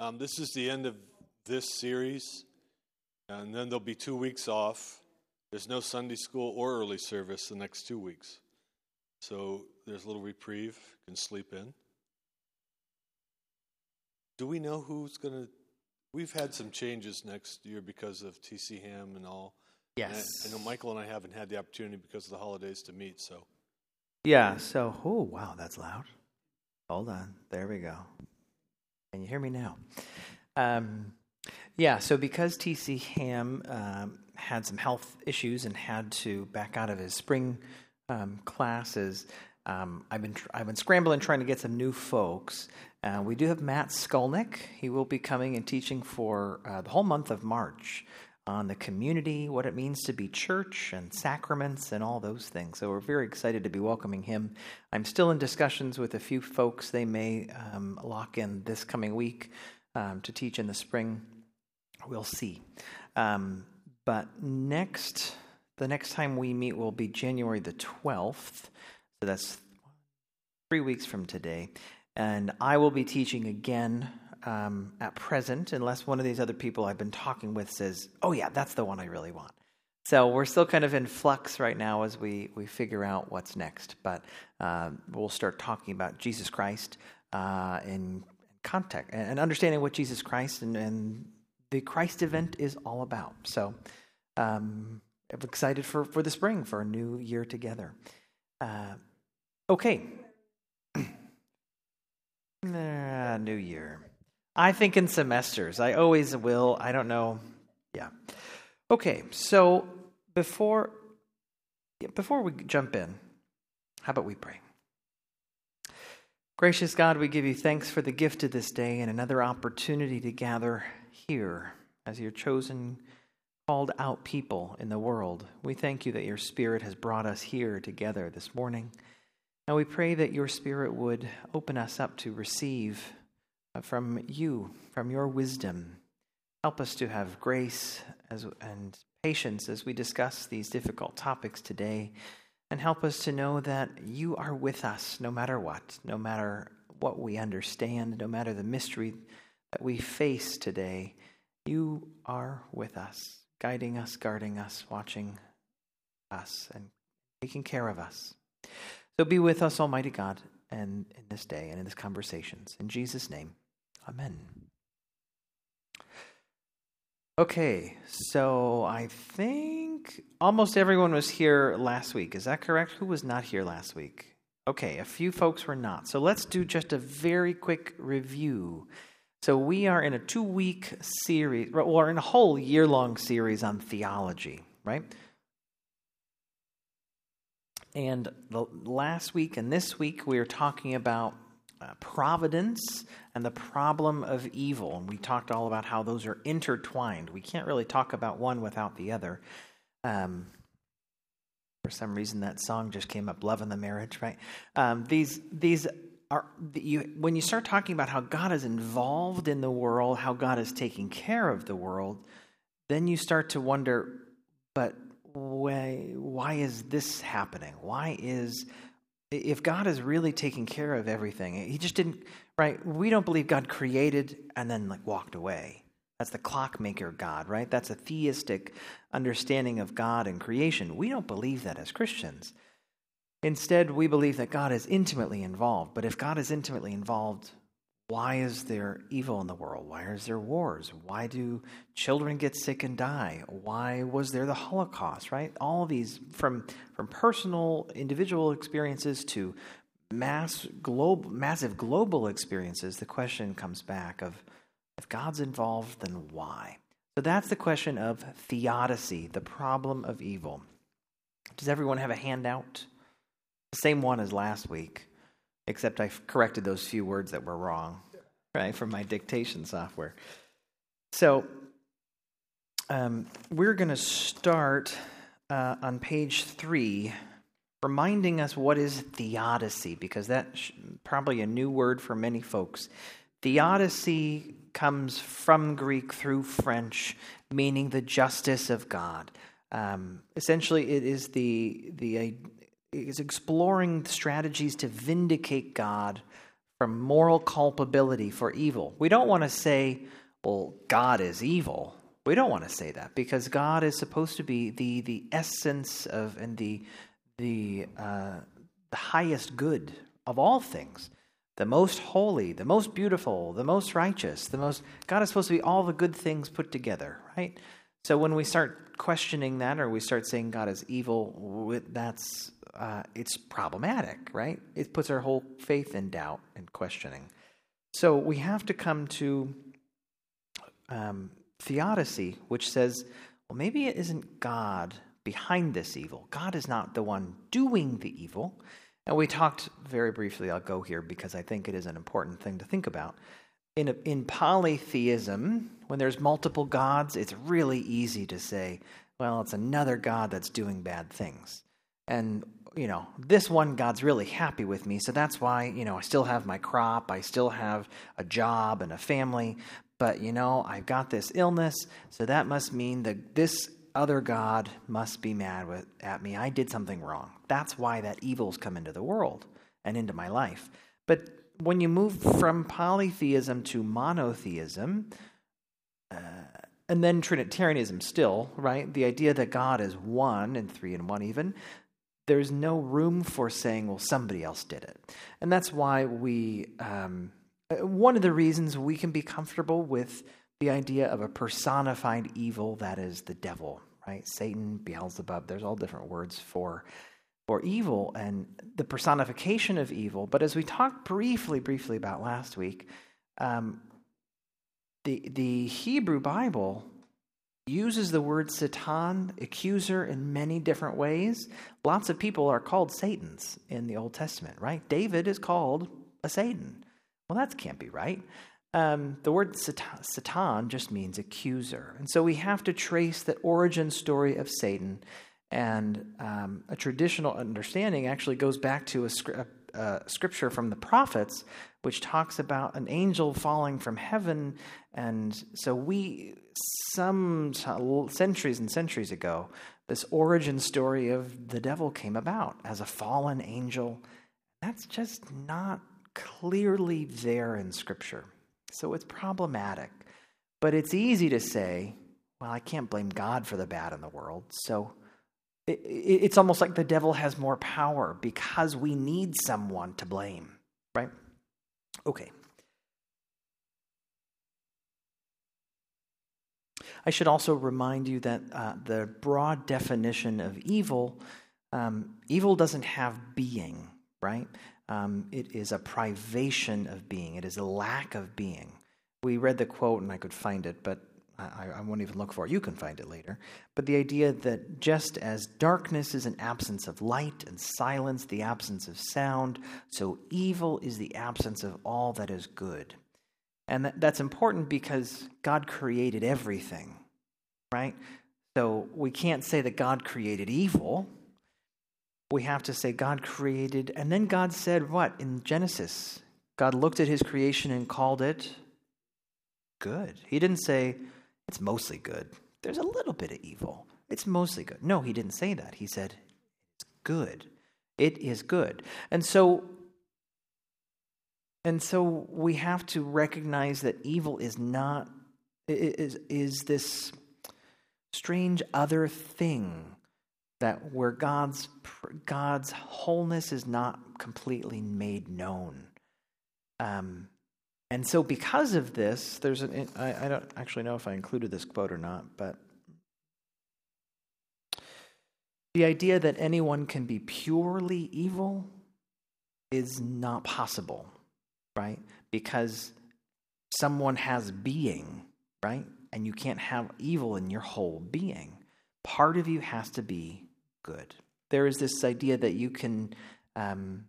Um, this is the end of this series, and then there'll be two weeks off. There's no Sunday school or early service the next two weeks. So there's a little reprieve, you can sleep in. Do we know who's going to? We've had some changes next year because of TC Ham and all. Yes. And I, I know Michael and I haven't had the opportunity because of the holidays to meet, so. Yeah, so, oh, wow, that's loud. Hold on. There we go. Can you hear me now? Um, yeah, so because TC Ham um, had some health issues and had to back out of his spring um, classes, um, I've been tr- I've been scrambling trying to get some new folks. Uh, we do have Matt Skolnick. He will be coming and teaching for uh, the whole month of March on the community, what it means to be church and sacraments and all those things. So we're very excited to be welcoming him. I'm still in discussions with a few folks. They may um, lock in this coming week um, to teach in the spring. We'll see. Um, but next, the next time we meet will be January the 12th. So that's three weeks from today. And I will be teaching again um, at present, unless one of these other people I've been talking with says, "Oh yeah, that's the one I really want." So we're still kind of in flux right now as we we figure out what's next. But uh, we'll start talking about Jesus Christ uh, in context and understanding what Jesus Christ and, and the Christ event is all about. So um, I'm excited for for the spring for a new year together. Uh, okay. Uh, new year. I think in semesters. I always will. I don't know. Yeah. Okay, so before before we jump in, how about we pray? Gracious God, we give you thanks for the gift of this day and another opportunity to gather here as your chosen, called out people in the world. We thank you that your Spirit has brought us here together this morning. And we pray that your Spirit would open us up to receive from you, from your wisdom. Help us to have grace as, and patience as we discuss these difficult topics today. And help us to know that you are with us no matter what, no matter what we understand, no matter the mystery that we face today. You are with us, guiding us, guarding us, watching us, and taking care of us. So be with us, Almighty God, and in this day and in these conversations. In Jesus' name. Amen. Okay, so I think almost everyone was here last week. Is that correct? Who was not here last week? Okay, a few folks were not. So let's do just a very quick review. So we are in a two week series, or in a whole year long series on theology, right? And the last week and this week we are talking about uh, providence and the problem of evil. And we talked all about how those are intertwined. We can't really talk about one without the other. Um, for some reason, that song just came up, "Love in the Marriage." Right? Um, these these are you when you start talking about how God is involved in the world, how God is taking care of the world, then you start to wonder, but why why is this happening? Why is if God is really taking care of everything, He just didn't, right? We don't believe God created and then like walked away. That's the clockmaker God, right? That's a deistic understanding of God and creation. We don't believe that as Christians. Instead, we believe that God is intimately involved. But if God is intimately involved, why is there evil in the world? Why is there wars? Why do children get sick and die? Why was there the Holocaust, right? All these from from personal individual experiences to mass global massive global experiences, the question comes back of if God's involved, then why? So that's the question of theodicy, the problem of evil. Does everyone have a handout? The same one as last week except I corrected those few words that were wrong, right, from my dictation software. So um, we're going to start uh, on page three, reminding us what is theodicy, because that's probably a new word for many folks. Theodicy comes from Greek through French, meaning the justice of God. Um, essentially, it is the the is exploring strategies to vindicate God from moral culpability for evil. We don't want to say, well, God is evil. We don't want to say that because God is supposed to be the, the essence of and the, the, uh, the highest good of all things the most holy, the most beautiful, the most righteous, the most God is supposed to be all the good things put together, right? So when we start questioning that or we start saying God is evil, that's uh, it's problematic, right? It puts our whole faith in doubt and questioning. So we have to come to um, theodicy, which says, well, maybe it isn't God behind this evil. God is not the one doing the evil. And we talked very briefly, I'll go here because I think it is an important thing to think about. In, a, in polytheism, when there's multiple gods, it's really easy to say, well, it's another God that's doing bad things. And, you know, this one God's really happy with me, so that's why, you know, I still have my crop, I still have a job and a family, but, you know, I've got this illness, so that must mean that this other God must be mad with, at me. I did something wrong. That's why that evil's come into the world and into my life. But when you move from polytheism to monotheism, uh, and then Trinitarianism still, right? The idea that God is one and three and one even, there's no room for saying, well, somebody else did it. And that's why we, um, one of the reasons we can be comfortable with the idea of a personified evil that is the devil, right? Satan, Beelzebub, there's all different words for for evil and the personification of evil. But as we talked briefly, briefly about last week, um, the the Hebrew Bible uses the word Satan, accuser, in many different ways. Lots of people are called Satans in the Old Testament, right? David is called a Satan. Well, that can't be right um, the word Satan just means accuser. And so we have to trace the origin story of Satan. And um, a traditional understanding actually goes back to a, a, scripture from the prophets, which talks about an angel falling from heaven. And so we, some centuries and centuries ago, this origin story of the devil came about as a fallen angel. That's just not clearly there in Scripture. So it's problematic. But it's easy to say, well, I can't blame God for the bad in the world. So it, it, it's almost like the devil has more power because we need someone to blame, right? Okay. I should also remind you that uh, the broad definition of evil, um, evil doesn't have being, right? Um, it is a privation of being, it is a lack of being. We read the quote, and I could find it, but I, I, won't even look for it. You can find it later. But the idea that just as darkness is an absence of light and silence, the absence of sound, so evil is the absence of all that is good. And that, that's important because God created everything, right? So we can't say that God created evil we have to say God created, and then God said what in Genesis? God looked at his creation and called it good. He didn't say it's mostly good. There's a little bit of evil. It's mostly good. No, he didn't say that. He said it's good. It is good. And so and so we have to recognize that evil is not is is this strange other thing that where God's God's wholeness is not completely made known. Um, and so, because of this, there's an I, I don't actually know if I included this quote or not, but the idea that anyone can be purely evil is not possible, right? Because someone has being, right? And you can't have evil in your whole being. Part of you has to be good. There is this idea that you can, um,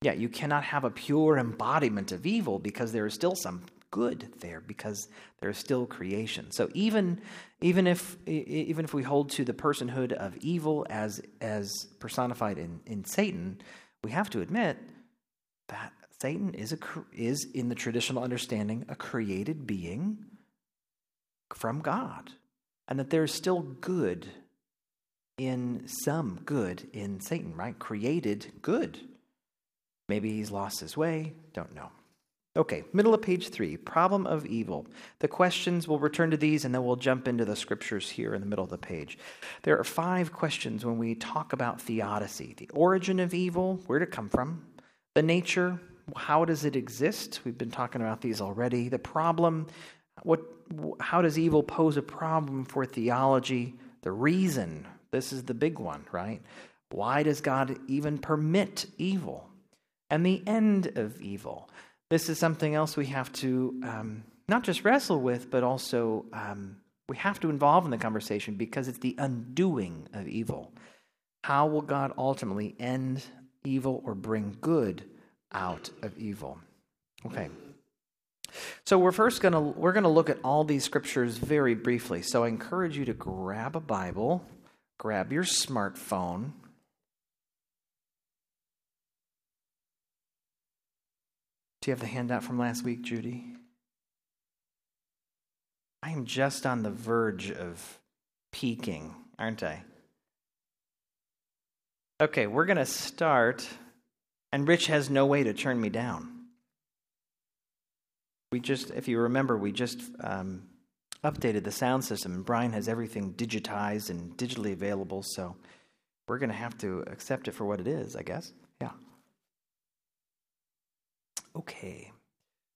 yeah, you cannot have a pure embodiment of evil because there is still some good there because there is still creation. So even even if even if we hold to the personhood of evil as as personified in, in Satan, we have to admit that Satan is a is in the traditional understanding a created being from God, and that there is still good in some good in Satan, right? Created good. Maybe he's lost his way, don't know. Okay, middle of page three, problem of evil. The questions, we'll return to these and then we'll jump into the scriptures here in the middle of the page. There are five questions when we talk about theodicy the origin of evil, where did it come from? The nature, how does it exist? We've been talking about these already. The problem, what, how does evil pose a problem for theology? The reason, this is the big one, right? Why does God even permit evil? And the end of evil. This is something else we have to um, not just wrestle with, but also um, we have to involve in the conversation because it's the undoing of evil. How will God ultimately end evil or bring good out of evil? Okay. So we're first going to we're going to look at all these scriptures very briefly. So I encourage you to grab a Bible, grab your smartphone, Do you have the handout from last week, Judy? I am just on the verge of peaking, aren't I? Okay, we're going to start, and Rich has no way to turn me down. We just, if you remember, we just um, updated the sound system, and Brian has everything digitized and digitally available, so we're going to have to accept it for what it is, I guess. Yeah. Okay.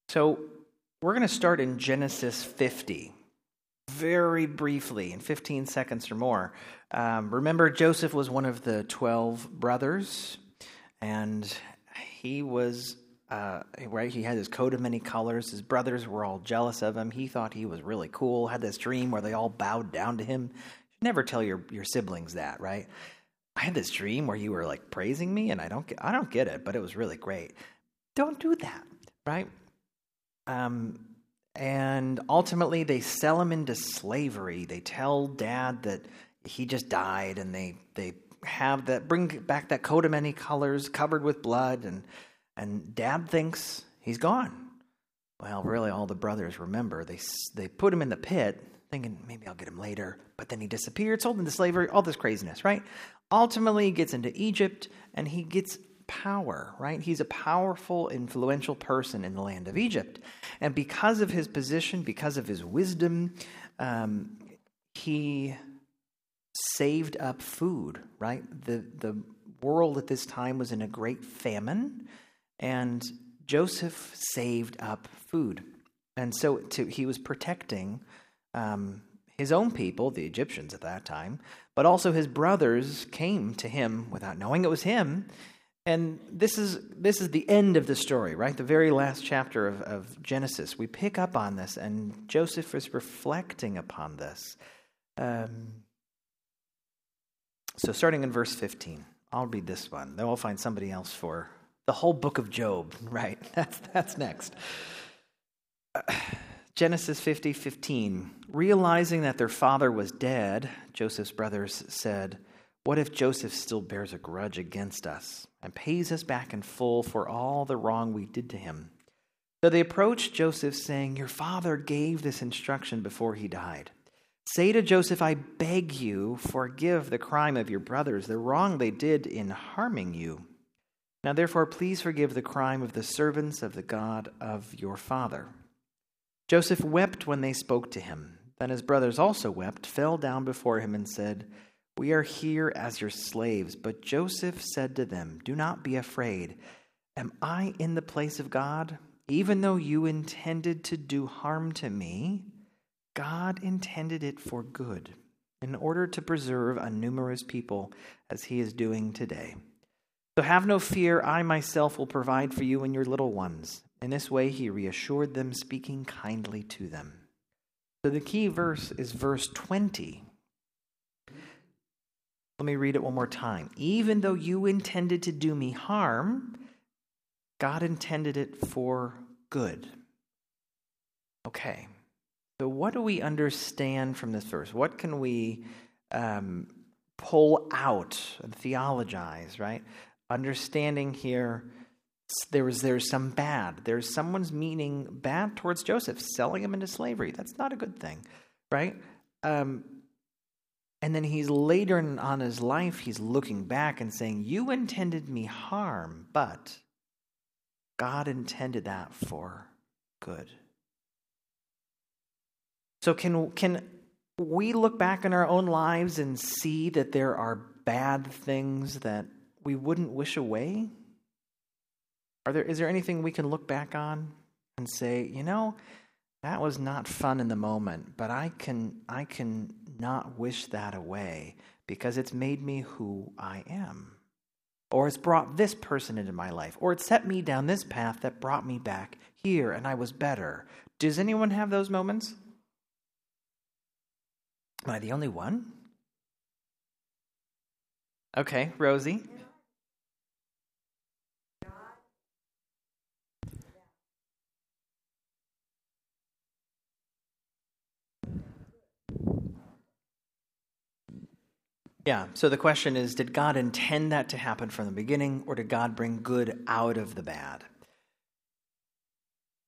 So we're going to start in Genesis 50 very briefly, in 15 seconds or more. Um, remember, Joseph was one of the 12 brothers, and he was, uh, right, he had his coat of many colors. His brothers were all jealous of him. He thought he was really cool, had this dream where they all bowed down to him. never tell your, your siblings that, right? I had this dream where you were like praising me, and I don't get, I don't get it, but it was really great. Don't do that, right? Um, and ultimately, they sell him into slavery. They tell dad that he just died, and they they have that bring back that coat of many colors covered with blood, and and dad thinks he's gone. Well, really, all the brothers remember they they put him in the pit, thinking maybe I'll get him later, but then he disappeared, sold into slavery, all this craziness, right? Ultimately, he gets into Egypt, and he gets power, right? He's a powerful, influential person in the land of Egypt. And because of his position, because of his wisdom, um, he saved up food, right? The, the world at this time was in a great famine, and Joseph saved up food. And so to, he was protecting um, his own people, the Egyptians at that time, but also his brothers came to him without knowing it was him and this is this is the end of the story, right? The very last chapter of, of Genesis. We pick up on this, and Joseph is reflecting upon this. Um, so, starting in verse 15, I'll read this one. Then we'll find somebody else for the whole book of Job, right? That's, that's next. Genesis 50 15. Realizing that their father was dead, Joseph's brothers said, What if Joseph still bears a grudge against us? and pays us back in full for all the wrong we did to him. So they approached Joseph, saying, Your father gave this instruction before he died. Say to Joseph, I beg you, forgive the crime of your brothers, the wrong they did in harming you. Now, therefore, please forgive the crime of the servants of the God of your father. Joseph wept when they spoke to him. Then his brothers also wept, fell down before him, and said, we are here as your slaves. But Joseph said to them, Do not be afraid. Am I in the place of God? Even though you intended to do harm to me, God intended it for good, in order to preserve a numerous people as he is doing today. So have no fear, I myself will provide for you and your little ones. In this way, he reassured them, speaking kindly to them. So the key verse is verse 20 let me read it one more time. Even though you intended to do me harm, God intended it for good. Okay. So, what do we understand from this verse? What can we um, pull out and theologize, right? Understanding here, there was there's some bad. There's someone's meaning bad towards Joseph, selling him into slavery. That's not a good thing, right? Um, and then he's later on his life, he's looking back and saying, You intended me harm, but God intended that for good. So, can, can we look back in our own lives and see that there are bad things that we wouldn't wish away? Are there, is there anything we can look back on and say, you know, that was not fun in the moment, but I can, I can not wish that away because it's made me who I am? Or it's brought this person into my life, or it set me down this path that brought me back here and I was better. Does anyone have those moments? Am I the only one? Okay, Rosie. Yeah, so the question is Did God intend that to happen from the beginning, or did God bring good out of the bad?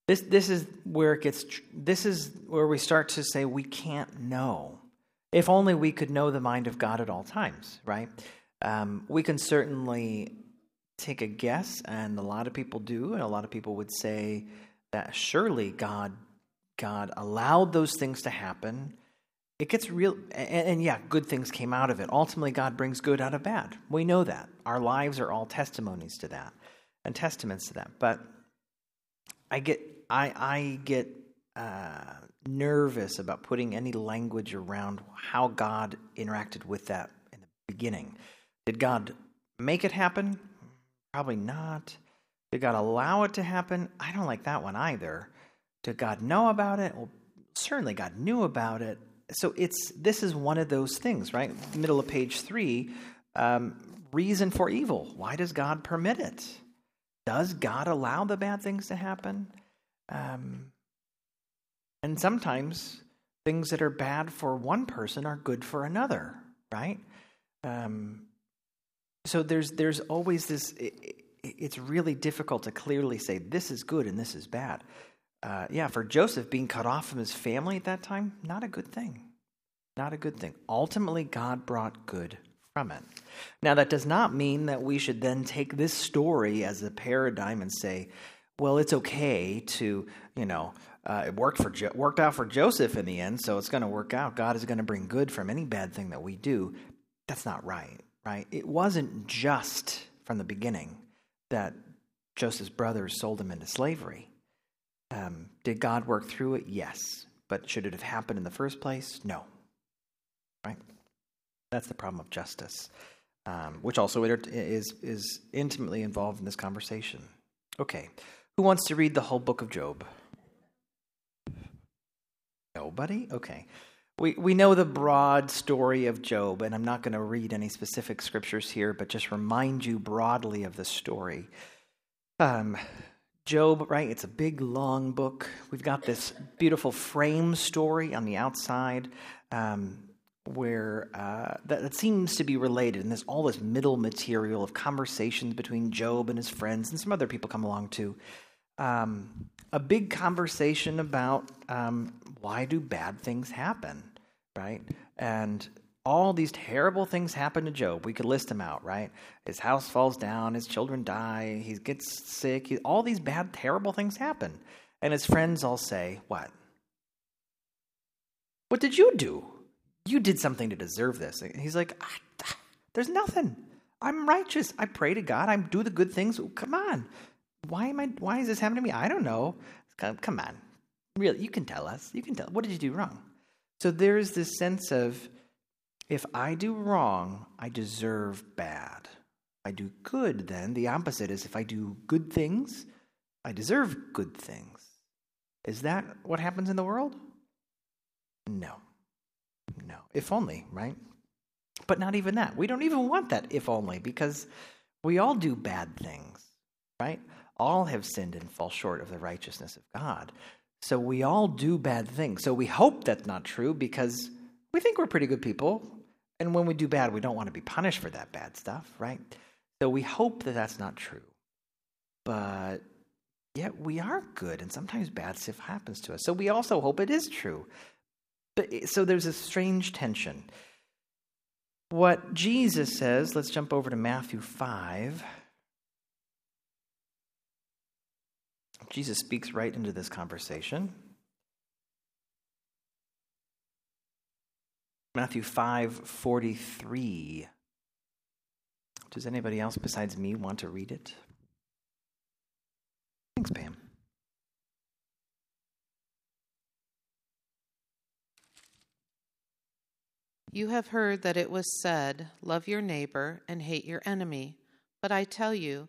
This, this is where it gets, this is where we start to say we can't know. If only we could know the mind of God at all times, right? Um, we can certainly take a guess, and a lot of people do, and a lot of people would say that surely God, God allowed those things to happen. It gets real, and, and yeah, good things came out of it. Ultimately, God brings good out of bad. We know that. Our lives are all testimonies to that, and testaments to that. But I get, I, I get uh, nervous about putting any language around how God interacted with that in the beginning. Did God make it happen? Probably not. Did God allow it to happen? I don't like that one either. Did God know about it? Well, certainly God knew about it. So it's this is one of those things, right? Middle of page three. Um, reason for evil. Why does God permit it? Does God allow the bad things to happen? Um, and sometimes things that are bad for one person are good for another, right? Um, so there's there's always this. It, it's really difficult to clearly say this is good and this is bad. Uh, yeah, for Joseph being cut off from his family at that time, not a good thing. Not a good thing. Ultimately, God brought good from it. Now, that does not mean that we should then take this story as a paradigm and say, well, it's okay to, you know, uh, it worked for jo- worked out for Joseph in the end, so it's going to work out. God is going to bring good from any bad thing that we do. That's not right, right? It wasn't just from the beginning that Joseph's brothers sold him into slavery. Um, did God work through it? Yes. But should it have happened in the first place? No. Right? That's the problem of justice, um, which also is, is intimately involved in this conversation. Okay. Who wants to read the whole book of Job? Nobody? Okay. We, we know the broad story of Job, and I'm not going to read any specific scriptures here, but just remind you broadly of the story. Um, Job, right? It's a big, long book. We've got this beautiful frame story on the outside um, where uh, that, that, seems to be related, and there's all this middle material of conversations between Job and his friends, and some other people come along too. Um, a big conversation about um, why do bad things happen, right? And all these terrible things happen to Job. We could list them out, right? His house falls down, his children die, he gets sick, he, all these bad, terrible things happen. And his friends all say, What? What did you do? You did something to deserve this. And he's like, There's nothing. I'm righteous. I pray to God. I do the good things. Come on why am I? Why is this happening to me? I don't know. Come on, really, you can tell us. You can tell. What did you do wrong? So there's this sense of, if I do wrong, I deserve bad. I do good, then the opposite is if I do good things, I deserve good things. Is that what happens in the world? No. No. If only, right? But not even that. We don't even want that if only because we all do bad things, right? All have sinned and fall short of the righteousness of God. So we all do bad things. So we hope that's not true because we think we're pretty good people. And when we do bad, we don't want to be punished for that bad stuff, right? So we hope that that's not true. But yet we are good, and sometimes bad stuff happens to us. So we also hope it is true. But so there's a strange tension. What Jesus says, let's jump over to Matthew 5. Jesus speaks right into this conversation. Matthew 5:43. Does anybody else besides me want to read it? Thanks, Pam. You have heard that it was said, Love your neighbor and hate your enemy. But I tell you,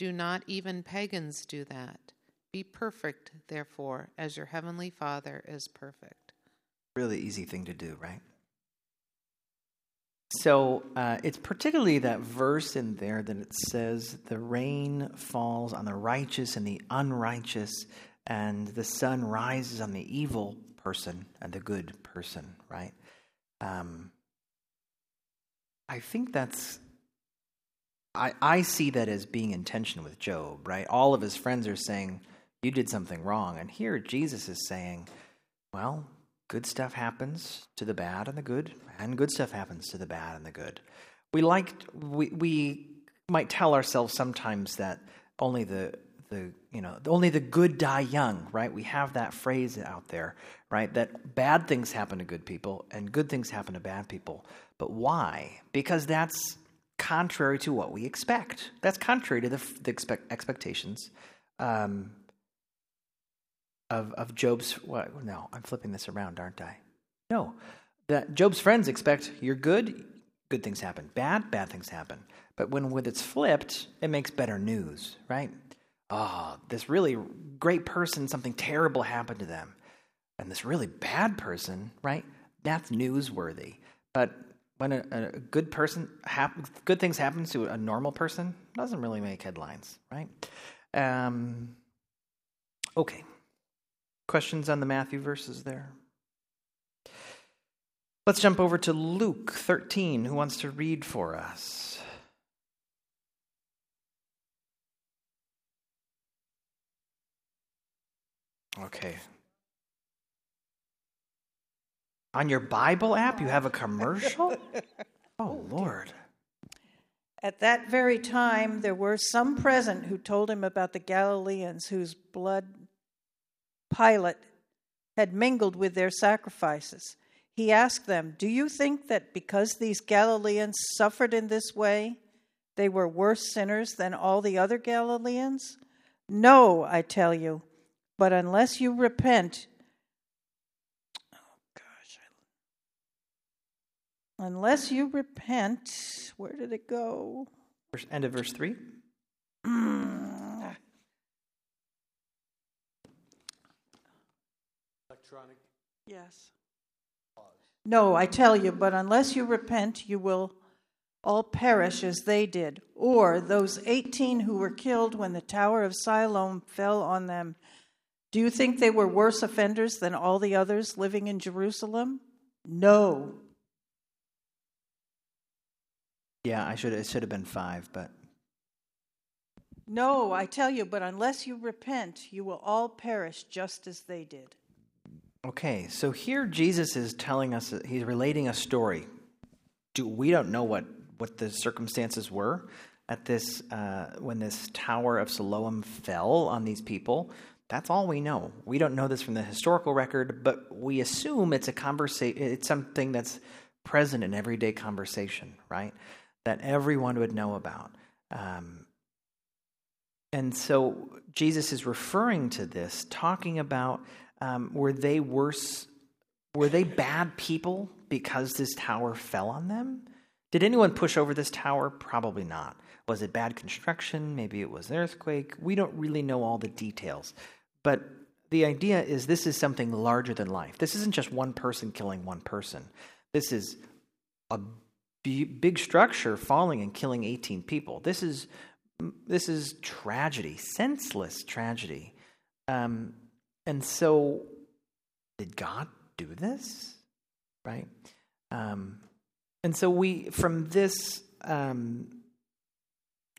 Do not even pagans do that? Be perfect, therefore, as your heavenly Father is perfect. Really easy thing to do, right? So uh, it's particularly that verse in there that it says, The rain falls on the righteous and the unrighteous, and the sun rises on the evil person and the good person, right? Um, I think that's. I, I see that as being in tension with Job, right? All of his friends are saying, You did something wrong. And here Jesus is saying, Well, good stuff happens to the bad and the good, and good stuff happens to the bad and the good. We like we we might tell ourselves sometimes that only the the you know only the good die young, right? We have that phrase out there, right? That bad things happen to good people and good things happen to bad people. But why? Because that's contrary to what we expect. That's contrary to the, the expect, expectations um, of of Job's. No, I'm flipping this around, aren't I? No, that Job's friends expect you're good, good things happen. Bad, bad things happen. But when when it's flipped, it makes better news, right? Oh, this really great person, something terrible happened to them, and this really bad person, right? That's newsworthy. But when a, a good person, hap- good things happen to a normal person, doesn't really make headlines, right? Um, okay. Questions on the Matthew verses there? Let's jump over to Luke 13. Who wants to read for us? Okay. On your Bible app, you have a commercial? oh, oh Lord. At that very time, there were some present who told him about the Galileans whose blood Pilate had mingled with their sacrifices. He asked them, Do you think that because these Galileans suffered in this way, they were worse sinners than all the other Galileans? No, I tell you. But unless you repent, oh gosh, unless you repent, where did it go? End of verse 3. Electronic. Yes. No, I tell you, but unless you repent, you will all perish as they did. Or those 18 who were killed when the Tower of Siloam fell on them. Do you think they were worse offenders than all the others living in Jerusalem? No. Yeah, I should it should have been 5, but No, I tell you, but unless you repent, you will all perish just as they did. Okay, so here Jesus is telling us he's relating a story. Do we don't know what what the circumstances were at this uh, when this tower of Siloam fell on these people. That's all we know. We don't know this from the historical record, but we assume it's a conversation. It's something that's present in everyday conversation, right? That everyone would know about. Um, and so Jesus is referring to this, talking about um, were they worse? Were they bad people because this tower fell on them? Did anyone push over this tower? Probably not. Was it bad construction? Maybe it was an earthquake. We don't really know all the details. But the idea is this is something larger than life. This isn't just one person killing one person. This is a big structure falling and killing 18 people. This is this is tragedy, senseless tragedy. Um, and so, did God do this? Right? Um, and so, we, from this, um,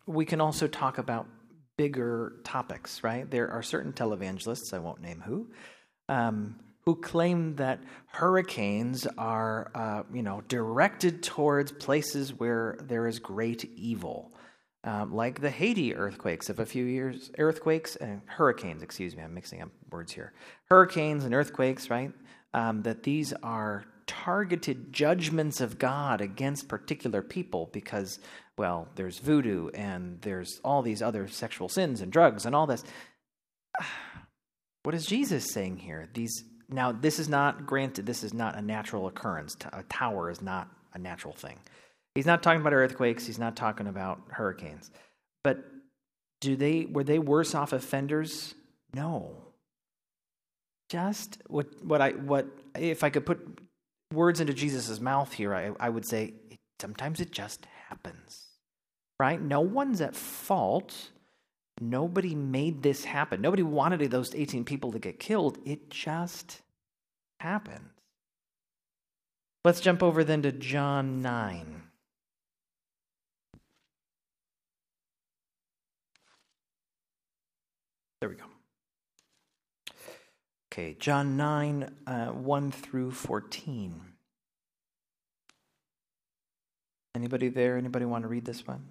we can also talk about bigger topics, right? There are certain televangelists, I won't name who, um, who claim that hurricanes are, uh, you know, directed towards places where there is great evil, um, like the Haiti earthquakes of a few years, earthquakes and hurricanes. Excuse me, I'm mixing up words here. Hurricanes and earthquakes, right? Um, that these are targeted judgments of God against particular people because, well, there's voodoo and there's all these other sexual sins and drugs and all this. What is Jesus saying here? These now, this is not granted. This is not a natural occurrence. A tower is not a natural thing. He's not talking about earthquakes. He's not talking about hurricanes. But do they were they worse off offenders? No. Just what what I what if I could put words into Jesus' mouth here, I, I would say sometimes it just happens. Right? No one's at fault. Nobody made this happen. Nobody wanted those 18 people to get killed. It just happened. Let's jump over then to John 9. There we go. Okay, John 9, uh, 1 through 14. Anybody there? Anybody want to read this one?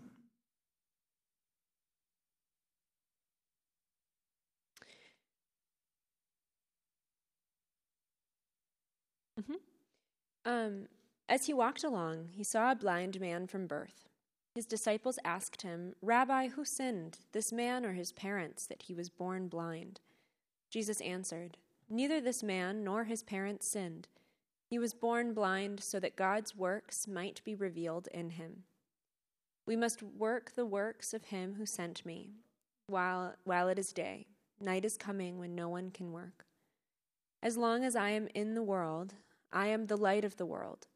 Mm-hmm. Um, as he walked along, he saw a blind man from birth. His disciples asked him, Rabbi, who sinned, this man or his parents, that he was born blind? Jesus answered, Neither this man nor his parents sinned. He was born blind so that God's works might be revealed in him. We must work the works of him who sent me while, while it is day. Night is coming when no one can work. As long as I am in the world, I am the light of the world.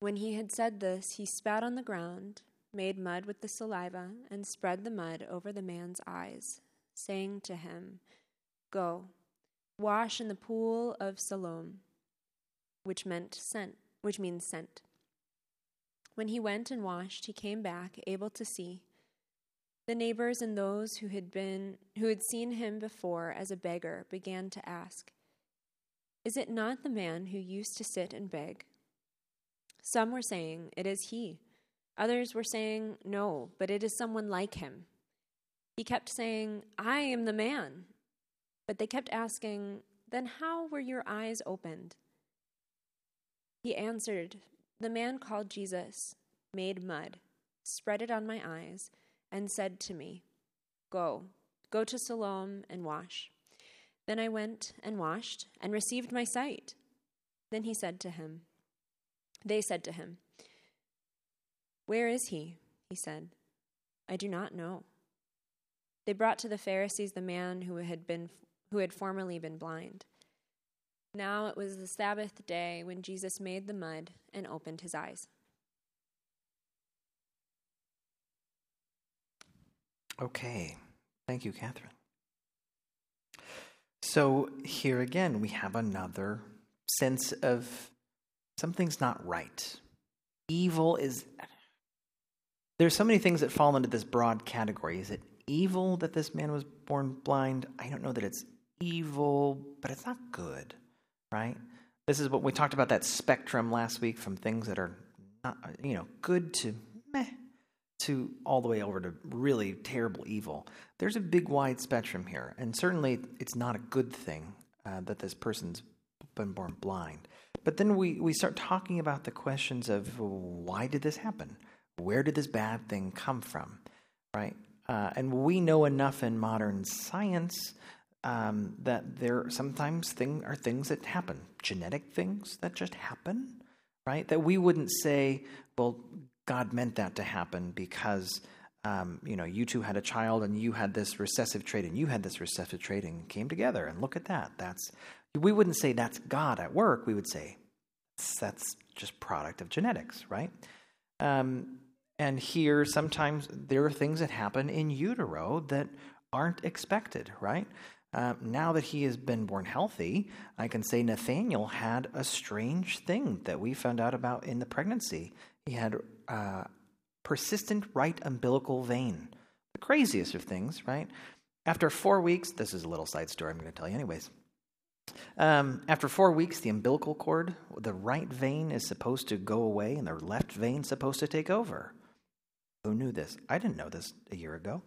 When he had said this, he spat on the ground, made mud with the saliva, and spread the mud over the man's eyes, saying to him, Go, wash in the pool of Siloam, which meant sent, which means sent. When he went and washed, he came back able to see. The neighbors and those who had been who had seen him before as a beggar began to ask, is it not the man who used to sit and beg? Some were saying, It is he. Others were saying, No, but it is someone like him. He kept saying, I am the man. But they kept asking, Then how were your eyes opened? He answered, The man called Jesus made mud, spread it on my eyes, and said to me, Go, go to Siloam and wash. Then I went and washed and received my sight. Then he said to him, They said to him, Where is he? He said, I do not know. They brought to the Pharisees the man who had been who had formerly been blind. Now it was the Sabbath day when Jesus made the mud and opened his eyes. Okay. Thank you, Catherine. So here again, we have another sense of something's not right. Evil is. There's so many things that fall into this broad category. Is it evil that this man was born blind? I don't know that it's evil, but it's not good, right? This is what we talked about that spectrum last week from things that are not, you know, good to meh to all the way over to really terrible evil. There's a big wide spectrum here, and certainly it's not a good thing uh, that this person's been born blind. But then we, we start talking about the questions of why did this happen? Where did this bad thing come from? Right? Uh, and we know enough in modern science um, that there sometimes thing, are things that happen, genetic things that just happen, right? That we wouldn't say, well, God meant that to happen because um, you know you two had a child and you had this recessive trait and you had this recessive trait and came together and look at that. That's we wouldn't say that's God at work. We would say that's just product of genetics, right? Um, and here, sometimes there are things that happen in utero that aren't expected, right? Uh, now that he has been born healthy, I can say Nathaniel had a strange thing that we found out about in the pregnancy. He had uh, persistent right umbilical vein. The craziest of things, right? After four weeks, this is a little side story I'm going to tell you, anyways. Um, after four weeks, the umbilical cord, the right vein is supposed to go away and the left vein supposed to take over. Who knew this? I didn't know this a year ago.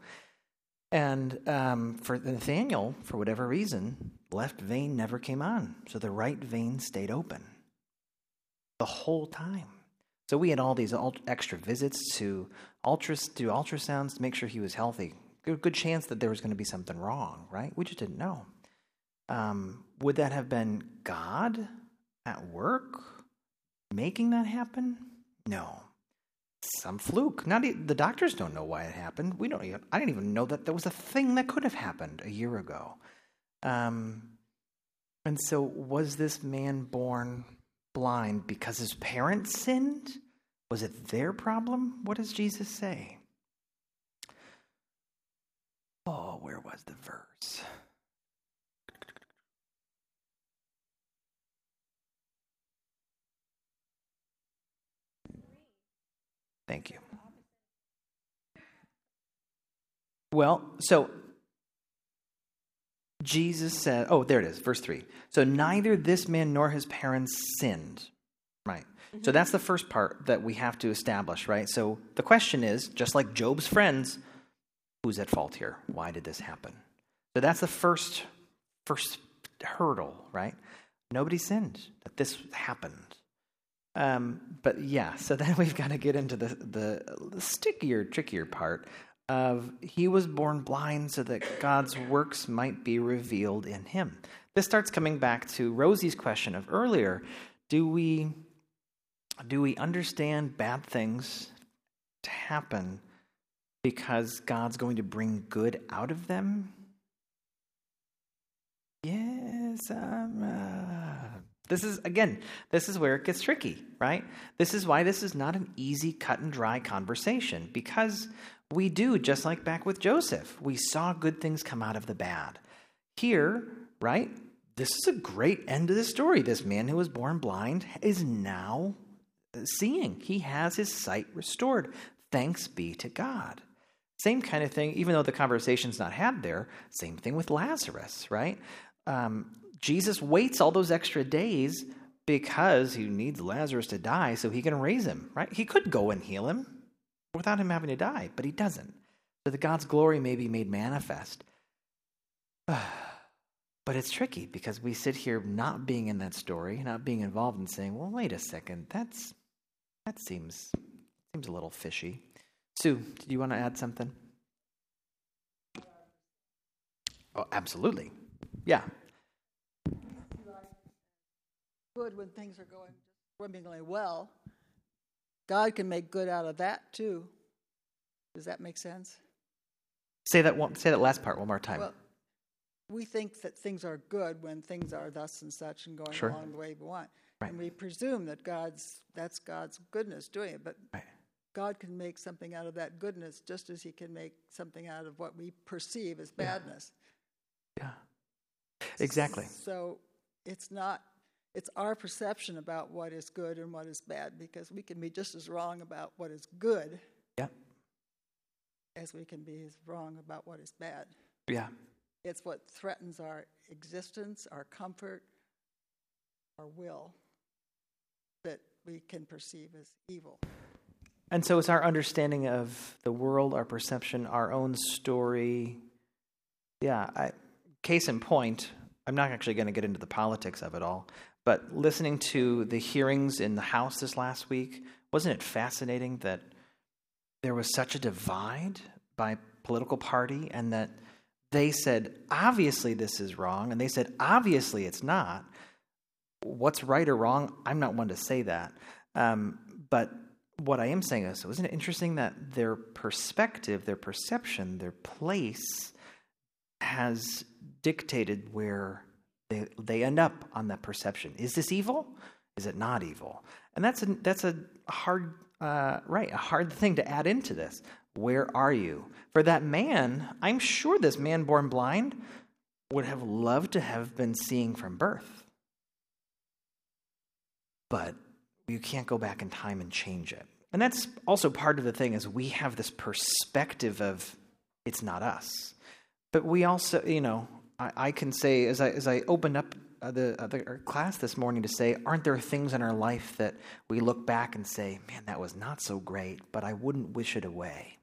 And um, for Nathaniel, for whatever reason, left vein never came on. So the right vein stayed open the whole time. So we had all these extra visits to ultras, do ultrasounds to make sure he was healthy. Good, good chance that there was going to be something wrong, right? We just didn't know. Um, would that have been God at work making that happen? No. Some fluke. Not the doctors don't know why it happened. We don't. Even, I didn't even know that there was a thing that could have happened a year ago. Um, and so, was this man born blind because his parents sinned? Was it their problem? What does Jesus say? Oh, where was the verse? Thank you. Well, so Jesus said, oh, there it is, verse 3. So neither this man nor his parents sinned. Right. Mm-hmm. So that's the first part that we have to establish, right? So the question is just like Job's friends, who's at fault here? Why did this happen? So that's the first first hurdle, right? Nobody sinned that this happened. Um, but yeah, so then we've got to get into the, the, the stickier, trickier part of he was born blind so that God's works might be revealed in him. This starts coming back to Rosie's question of earlier. Do we do we understand bad things to happen because God's going to bring good out of them? Yes, uh, this is, again, this is where it gets tricky, right? This is why this is not an easy, cut and dry conversation because we do, just like back with Joseph, we saw good things come out of the bad. Here, right? This is a great end to the story. This man who was born blind is now seeing. He has his sight restored. Thanks be to God. Same kind of thing, even though the conversation's not had there, same thing with Lazarus, right? Um, Jesus waits all those extra days because he needs Lazarus to die so he can raise him, right? He could go and heal him without him having to die, but he doesn't. So that God's glory may be made manifest. But it's tricky because we sit here not being in that story, not being involved and saying, "Well, wait a second. That's that seems seems a little fishy." Sue, do you want to add something? Oh, absolutely. Yeah good when things are going swimmingly well. God can make good out of that too. Does that make sense? Say that one, say that last part one more time. Well, we think that things are good when things are thus and such and going sure. along the way we want. Right. And we presume that God's that's God's goodness doing it, but right. God can make something out of that goodness just as he can make something out of what we perceive as badness. Yeah. yeah. Exactly. So it's not it's our perception about what is good and what is bad because we can be just as wrong about what is good yeah. as we can be as wrong about what is bad. Yeah. It's what threatens our existence, our comfort, our will that we can perceive as evil. And so it's our understanding of the world, our perception, our own story. Yeah, I, case in point, I'm not actually going to get into the politics of it all, but listening to the hearings in the House this last week, wasn't it fascinating that there was such a divide by political party and that they said, obviously this is wrong, and they said, obviously it's not. What's right or wrong? I'm not one to say that. Um, but what I am saying is, wasn't it interesting that their perspective, their perception, their place has dictated where they, they end up on that perception. Is this evil? Is it not evil? And that's a, that's a hard, uh, right, a hard thing to add into this. Where are you? For that man, I'm sure this man born blind would have loved to have been seeing from birth. But you can't go back in time and change it. And that's also part of the thing is we have this perspective of it's not us. But we also, you know, I, I can say as I as I opened up uh, the, uh, the class this morning to say, aren't there things in our life that we look back and say, man, that was not so great, but I wouldn't wish it away.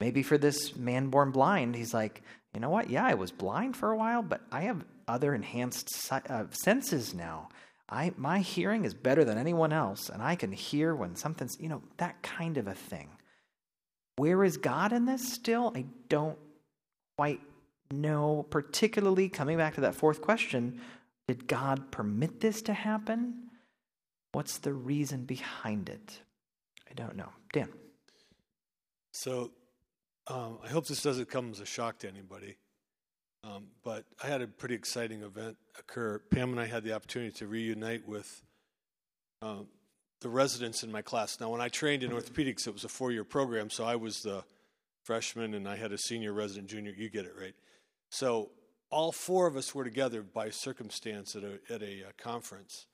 Maybe for this man born blind, he's like, you know what? Yeah, I was blind for a while, but I have other enhanced uh, senses now. I my hearing is better than anyone else, and I can hear when something's you know that kind of a thing. Where is God in this still? I don't quite know. Particularly coming back to that fourth question, did God permit this to happen? What's the reason behind it? I don't know. Dan. So um, I hope this doesn't come as a shock to anybody. Um, but I had a pretty exciting event occur. Pam and I had the opportunity to reunite with um, the residents in my class. Now, when I trained in orthopedics, it was a four year program, so I was the freshman and I had a senior resident, junior. You get it, right? So all four of us were together by circumstance at a, at a uh, conference.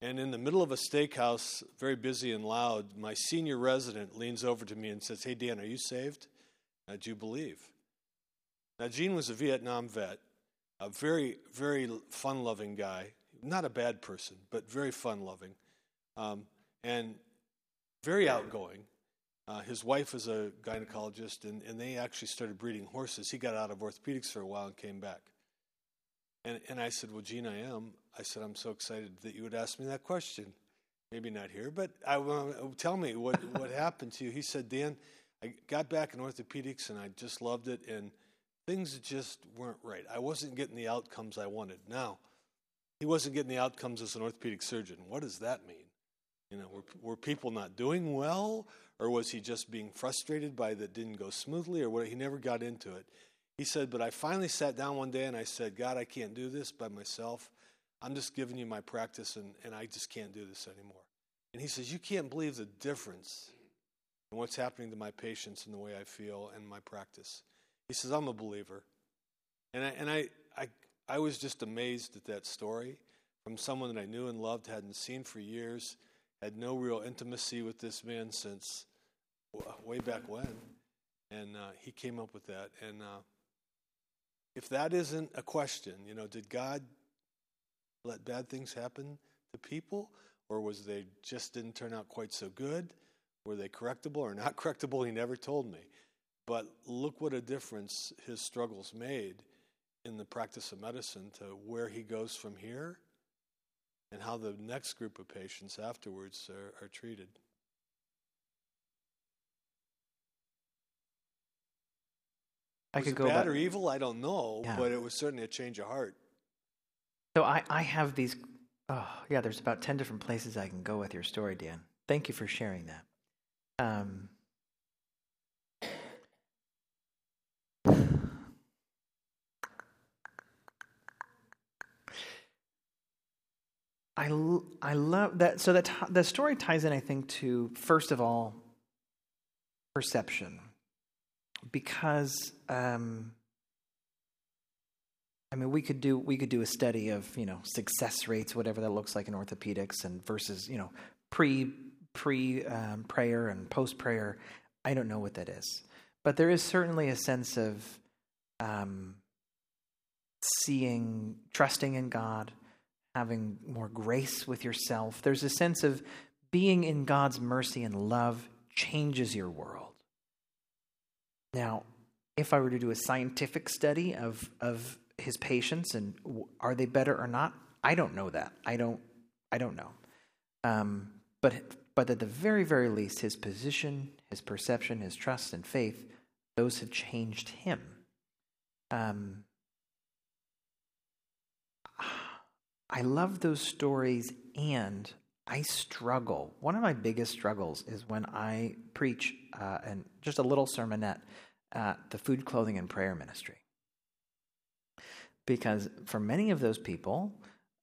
And in the middle of a steakhouse, very busy and loud, my senior resident leans over to me and says, Hey, Dan, are you saved? Uh, do you believe? Now, Gene was a Vietnam vet, a very, very fun loving guy. Not a bad person, but very fun loving. Um, and very outgoing. Uh, his wife is a gynecologist, and, and they actually started breeding horses. He got out of orthopedics for a while and came back. And, and I said, Well, Gene, I am. I said, I'm so excited that you would ask me that question. Maybe not here, but I, uh, tell me what, what happened to you. He said, Dan, I got back in orthopedics and I just loved it, and things just weren't right. I wasn't getting the outcomes I wanted. Now, he wasn't getting the outcomes as an orthopedic surgeon. What does that mean? You know, were, were people not doing well, or was he just being frustrated by that didn't go smoothly, or what? He never got into it. He said, but I finally sat down one day and I said, God, I can't do this by myself. I'm just giving you my practice, and, and I just can't do this anymore. And he says, You can't believe the difference in what's happening to my patients and the way I feel and my practice. He says, I'm a believer. And I, and I, I, I was just amazed at that story from someone that I knew and loved, hadn't seen for years, had no real intimacy with this man since way back when. And uh, he came up with that. And uh, if that isn't a question, you know, did God let bad things happen to people? Or was they just didn't turn out quite so good? Were they correctable or not correctable? He never told me. But look what a difference his struggles made in the practice of medicine to where he goes from here and how the next group of patients afterwards are, are treated. I was could it go bad or evil, I don't know, Yeah. but it was certainly a change of heart. So I, I have these. Oh, yeah, there's about 10 different places I can go with your story, Dan. Thank you for sharing that. Um, I, I love that. So that the story ties in, I think, to first of all, perception, because um, I mean, we could do we could do a study of you know success rates, whatever that looks like in orthopedics, and versus you know pre pre um, prayer and post prayer. I don't know what that is, but there is certainly a sense of um, seeing, trusting in God, having more grace with yourself. There's a sense of being in God's mercy and love changes your world. Now, if I were to do a scientific study of of his patients and are they better or not, I don't know that. I don't. I don't know. Um, but but at the very very least, his position, his perception, his trust and faith, those have changed him. Um, I love those stories, and I struggle. One of my biggest struggles is when I preach uh, and just a little sermonette at the food, clothing, and prayer ministry. Because for many of those people,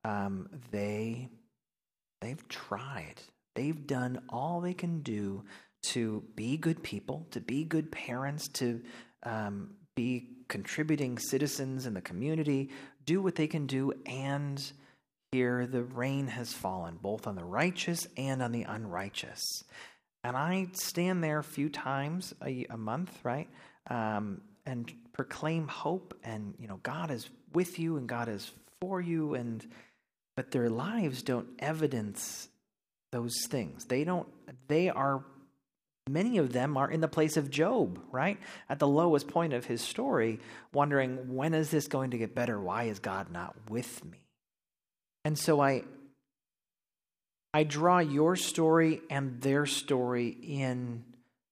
um, they they've tried, they've done all they can do to be good people, to be good parents, to um, be contributing citizens in the community do what they can do, and here the rain has fallen, both on the righteous and on the unrighteous. And I stand there a few times a, a month, right? Um, and proclaim hope, and you know, God is with you and God is for you, and but their lives don't evidence those things. They don't, they are many of them are in the place of Job, right? At the lowest point of his story, wondering, when is this going to get better? Why is God not with me? And so I I draw your story and their story in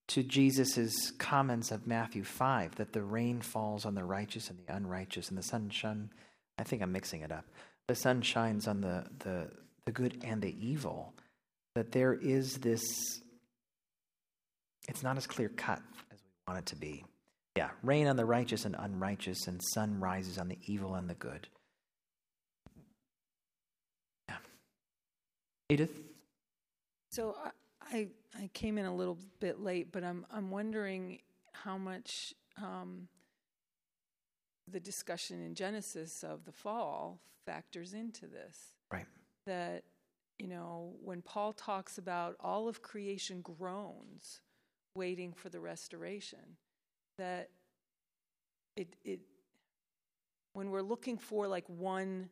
to Jesus' comments of Matthew 5 that the rain falls on the righteous and the unrighteous, and the sun shines. I think I'm mixing it up. The sun shines on the, the, the good and the evil. That there is this, it's not as clear cut as we want it to be. Yeah, rain on the righteous and unrighteous, and sun rises on the evil and the good. Edith? So I, I came in a little bit late, but I'm I'm wondering how much um, the discussion in Genesis of the fall factors into this. Right. That you know when Paul talks about all of creation groans, waiting for the restoration, that it it when we're looking for like one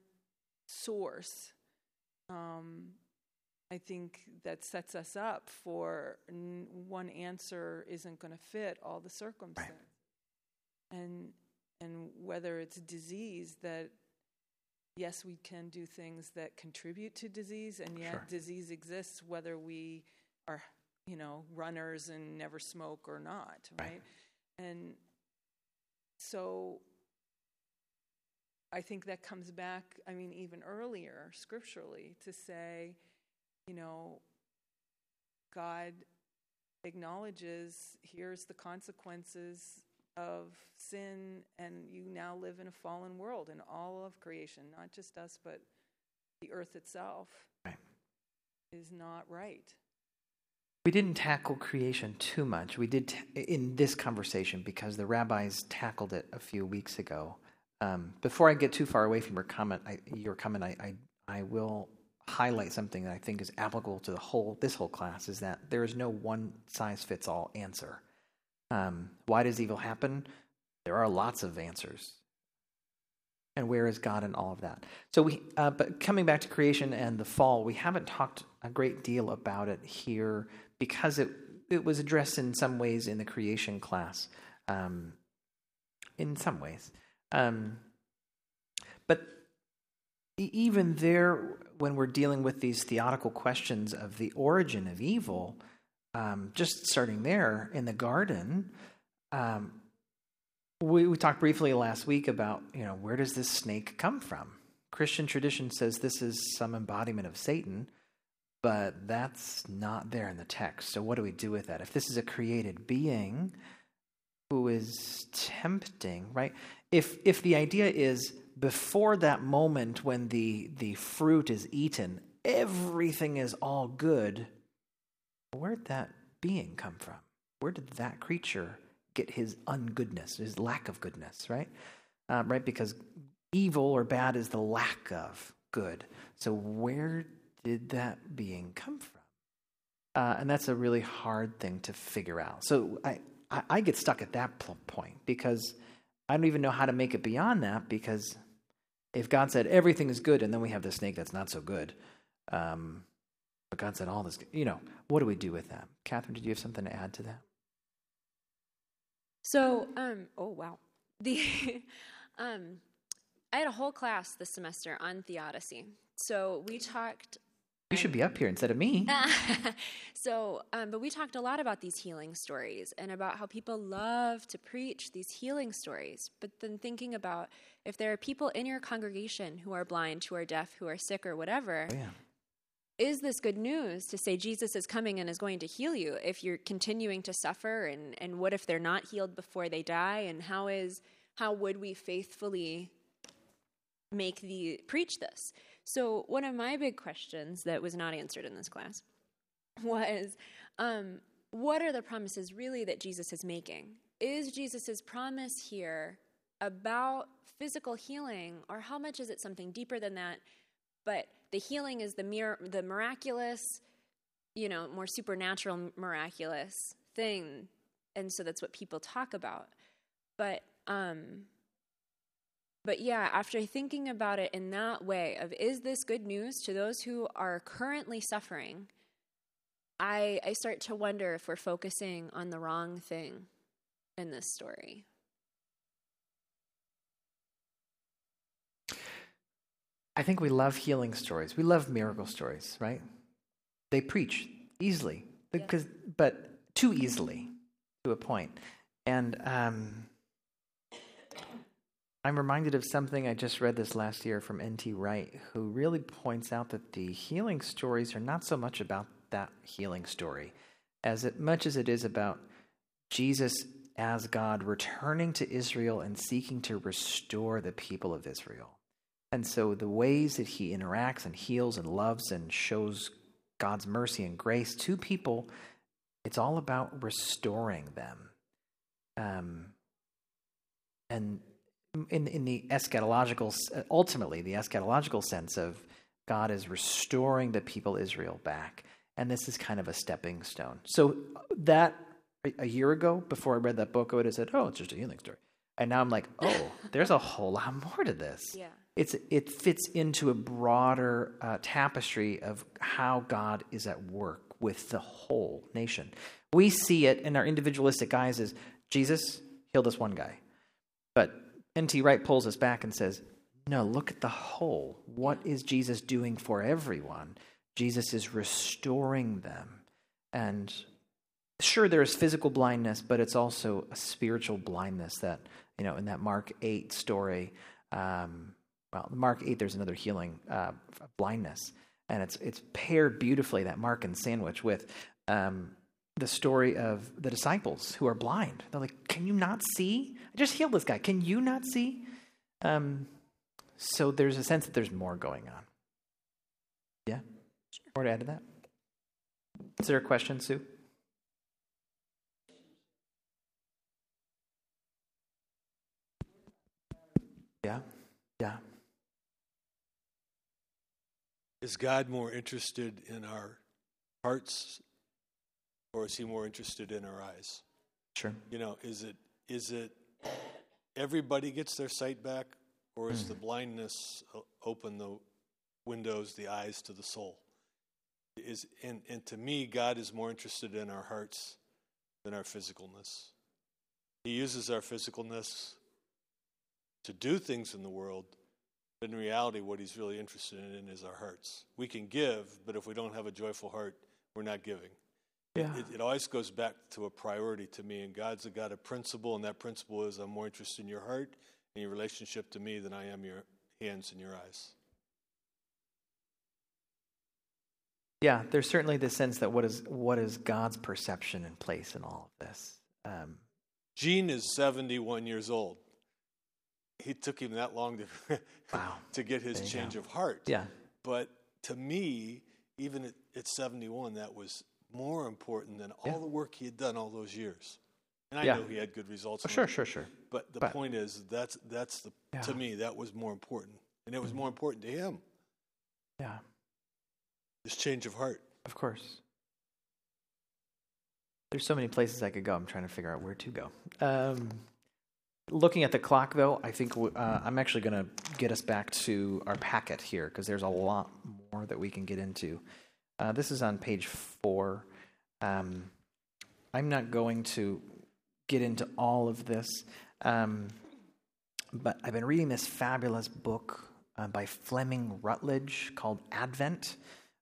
source. Um, I think that sets us up for n- one answer isn't going to fit all the circumstances. Right. And and whether it's disease that yes, we can do things that contribute to disease and yet sure. disease exists whether we are, you know, runners and never smoke or not, right? right. And so I think that comes back, I mean, even earlier scripturally to say, you know, God acknowledges here's the consequences of sin, and you now live in a fallen world, and all of creation, not just us, but the earth itself, right. is not right. We didn't tackle creation too much. We did t- in this conversation because the rabbis tackled it a few weeks ago. Um, before I get too far away from your comment, I, your comment, I, I, I will highlight something that I think is applicable to the whole this whole class is that there is no one size fits all answer. Um, why does evil happen? There are lots of answers. And where is God in all of that? So we, uh, but coming back to creation and the fall, we haven't talked a great deal about it here because it it was addressed in some ways in the creation class. Um, in some ways, um, but even there, when we're dealing with these theological questions of the origin of evil, um, just starting there in the garden, um, we, we talked briefly last week about you know where does this snake come from? Christian tradition says this is some embodiment of Satan, but that's not there in the text. So what do we do with that? If this is a created being who is tempting, right? If if the idea is before that moment when the, the fruit is eaten, everything is all good. Where'd that being come from? Where did that creature get his ungoodness, his lack of goodness, right? Um, right? Because evil or bad is the lack of good. So where did that being come from? Uh, and that's a really hard thing to figure out. So I, I, I get stuck at that point because I don't even know how to make it beyond that because if God said everything is good and then we have the snake that's not so good, um, but God said all this, you know, what do we do with that? Catherine, did you have something to add to that? So, um, oh wow, the um, I had a whole class this semester on theodicy. So we talked you should be up here instead of me. so, um, but we talked a lot about these healing stories and about how people love to preach these healing stories. But then thinking about if there are people in your congregation who are blind, who are deaf, who are sick, or whatever, oh, yeah. is this good news to say Jesus is coming and is going to heal you if you're continuing to suffer? And, and what if they're not healed before they die? And how is how would we faithfully make the preach this? So, one of my big questions that was not answered in this class was um, what are the promises really that Jesus is making? Is Jesus' promise here about physical healing or how much is it something deeper than that? But the healing is the mir- the miraculous, you know, more supernatural miraculous thing. And so that's what people talk about. But um but yeah, after thinking about it in that way of is this good news to those who are currently suffering, I I start to wonder if we're focusing on the wrong thing in this story. I think we love healing stories. We love miracle stories, right? They preach easily, because, but too easily to a point. And um, I'm reminded of something I just read this last year from N.T. Wright, who really points out that the healing stories are not so much about that healing story as it, much as it is about Jesus as God returning to Israel and seeking to restore the people of Israel. And so the ways that he interacts and heals and loves and shows God's mercy and grace to people, it's all about restoring them. Um, and in, in the eschatological, ultimately, the eschatological sense of God is restoring the people Israel back. And this is kind of a stepping stone. So that a year ago, before I read that book, I would have said, oh, it's just a healing story. And now I'm like, oh, there's a whole lot more to this. Yeah. It's, it fits into a broader uh, tapestry of how God is at work with the whole nation. We see it in our individualistic eyes as Jesus healed this one guy. N.T. Wright pulls us back and says, no, look at the whole. What is Jesus doing for everyone? Jesus is restoring them. And sure, there is physical blindness, but it's also a spiritual blindness that, you know, in that Mark 8 story, um, well, Mark 8, there's another healing uh, blindness. And it's, it's paired beautifully, that Markan sandwich, with um, the story of the disciples who are blind. They're like, Can you not see? I just healed this guy. Can you not see? Um, so there's a sense that there's more going on. Yeah? More to add to that? Is there a question, Sue? Yeah? Yeah. Is God more interested in our hearts or is he more interested in our eyes? Sure. You know, is it is it everybody gets their sight back or is mm. the blindness open the windows, the eyes to the soul? Is and, and to me God is more interested in our hearts than our physicalness. He uses our physicalness to do things in the world, but in reality, what he's really interested in is our hearts. We can give, but if we don't have a joyful heart, we're not giving. Yeah. It, it always goes back to a priority to me, and God's a God of principle, and that principle is I'm more interested in your heart and your relationship to me than I am your hands and your eyes. Yeah, there's certainly the sense that what is what is God's perception in place in all of this. Um, Gene is 71 years old he took him that long to wow. to get his change of heart. Yeah. But to me, even at, at 71, that was more important than all yeah. the work he had done all those years. And I yeah. know he had good results. Oh, sure, sure, sure. But the but, point is, that's that's the yeah. to me that was more important, and it was mm-hmm. more important to him. Yeah. This change of heart. Of course. There's so many places I could go. I'm trying to figure out where to go. Um, Looking at the clock, though, I think uh, I'm actually going to get us back to our packet here because there's a lot more that we can get into. Uh, this is on page four. Um, I'm not going to get into all of this, um, but I've been reading this fabulous book uh, by Fleming Rutledge called Advent.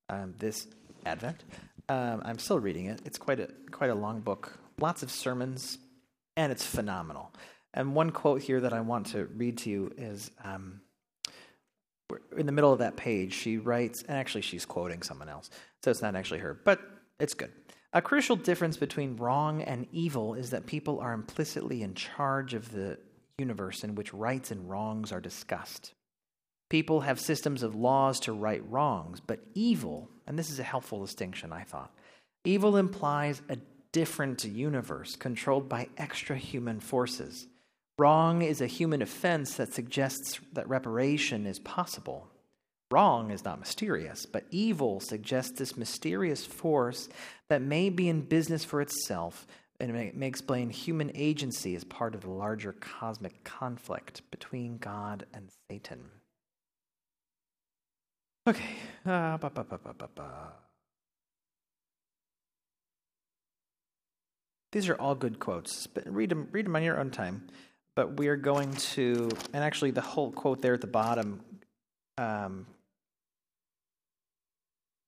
Um, this Advent. Um, I'm still reading it. It's quite a quite a long book, lots of sermons, and it's phenomenal. And one quote here that I want to read to you is um, in the middle of that page, she writes, and actually she's quoting someone else, so it's not actually her, but it's good. A crucial difference between wrong and evil is that people are implicitly in charge of the universe in which rights and wrongs are discussed. People have systems of laws to right wrongs, but evil, and this is a helpful distinction, I thought, evil implies a different universe controlled by extra human forces Wrong is a human offense that suggests that reparation is possible. Wrong is not mysterious, but evil suggests this mysterious force that may be in business for itself and may, explain human agency as part of the larger cosmic conflict between God and Satan. Okay. Uh, ba, ba, ba, These are all good quotes, but read them, read them on your own time. But we are going to, and actually, the whole quote there at the bottom um,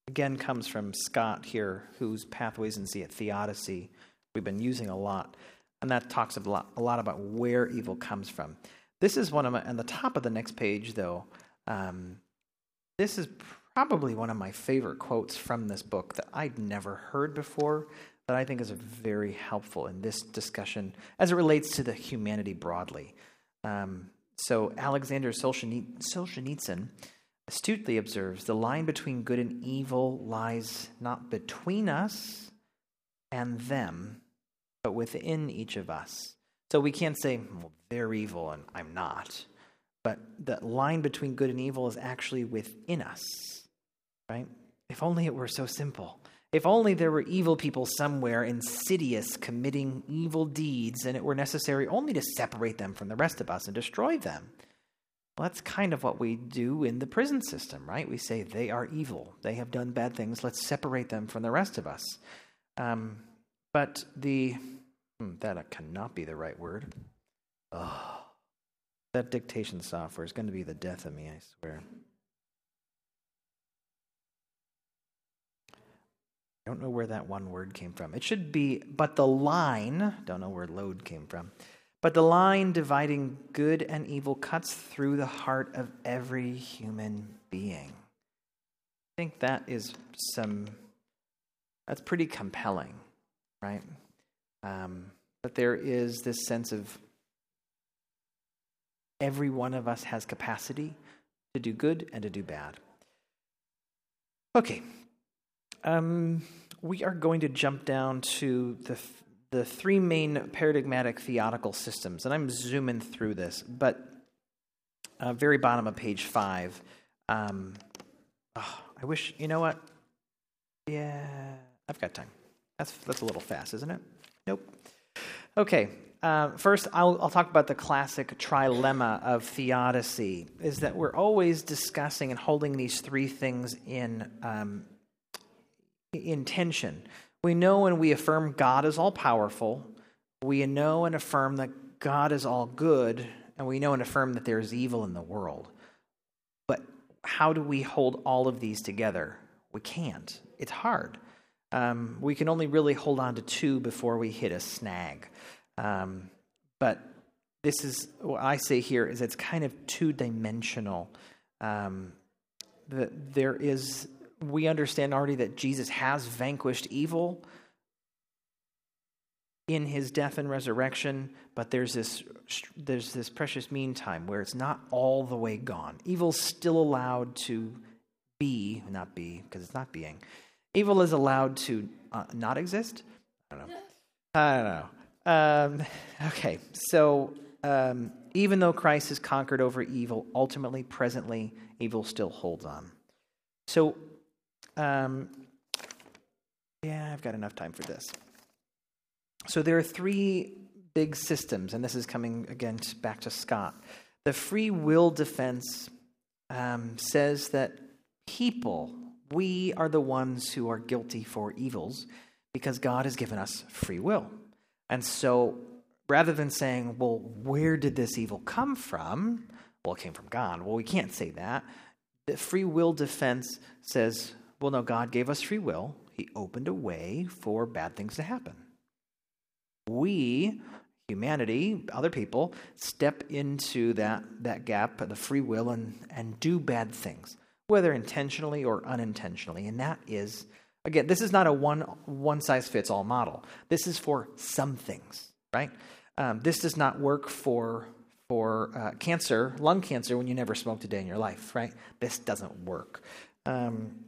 again comes from Scott here, whose Pathways and at Theodicy we've been using a lot. And that talks a lot, a lot about where evil comes from. This is one of my, on the top of the next page, though, um, this is probably one of my favorite quotes from this book that I'd never heard before, that I think is very helpful in this discussion as it relates to the humanity broadly. Um, so, Alexander Solzhenitsyn astutely observes the line between good and evil lies not between us and them, but within each of us. So we can't say, well, they're evil and I'm not. But the line between good and evil is actually within us, right? If only it were so simple. If only there were evil people somewhere, insidious, committing evil deeds, and it were necessary only to separate them from the rest of us and destroy them. Well, that's kind of what we do in the prison system, right? We say they are evil. They have done bad things. Let's separate them from the rest of us. Um, but the, hmm, that cannot be the right word. Oh, that dictation software is going to be the death of me, I swear. I don't know where that one word came from. It should be, but the line, don't know where load came from. But the line dividing good and evil cuts through the heart of every human being. I think that is some, that's pretty compelling, right? Um, but there is this sense of every one of us has capacity to do good and to do bad. Okay. Um, we are going to jump down to the the three main paradigmatic theodical systems, and I'm zooming through this, but uh, very bottom of page five. Um, oh, I wish you know what? Yeah, I've got time. That's that's a little fast, isn't it? Nope. Okay. Uh, first, I'll, I'll talk about the classic trilemma of theodicy. Is that we're always discussing and holding these three things in um, in tension. We know and we affirm God is all powerful. We know and affirm that God is all good. And we know and affirm that there is evil in the world. But how do we hold all of these together? We can't. It's hard. Um, we can only really hold on to two before we hit a snag. Um, but this is what I say here is it's kind of two dimensional. Um, that there is we understand already that Jesus has vanquished evil in his death and resurrection, but there's this there's this precious meantime where it's not all the way gone. Evil's still allowed to be, not be because it's not being. Evil is allowed to uh, not exist. I don't know. I don't know. Um, okay, so um, even though Christ has conquered over evil, ultimately, presently, evil still holds on. So um, yeah, I've got enough time for this. So there are three big systems, and this is coming again back to Scott. The free will defense um, says that people, we are the ones who are guilty for evils because God has given us free will. And so rather than saying, well, where did this evil come from? Well, it came from God. Well, we can't say that. The free will defense says, well, no, God gave us free will. He opened a way for bad things to happen. We, humanity, other people, step into that, that gap, the free will, and, and do bad things, whether intentionally or unintentionally. And that is, again, this is not a one, one size fits all model. This is for some things, right? Um, this does not work for for uh, cancer, lung cancer, when you never smoked a day in your life, right? This doesn't work. Um,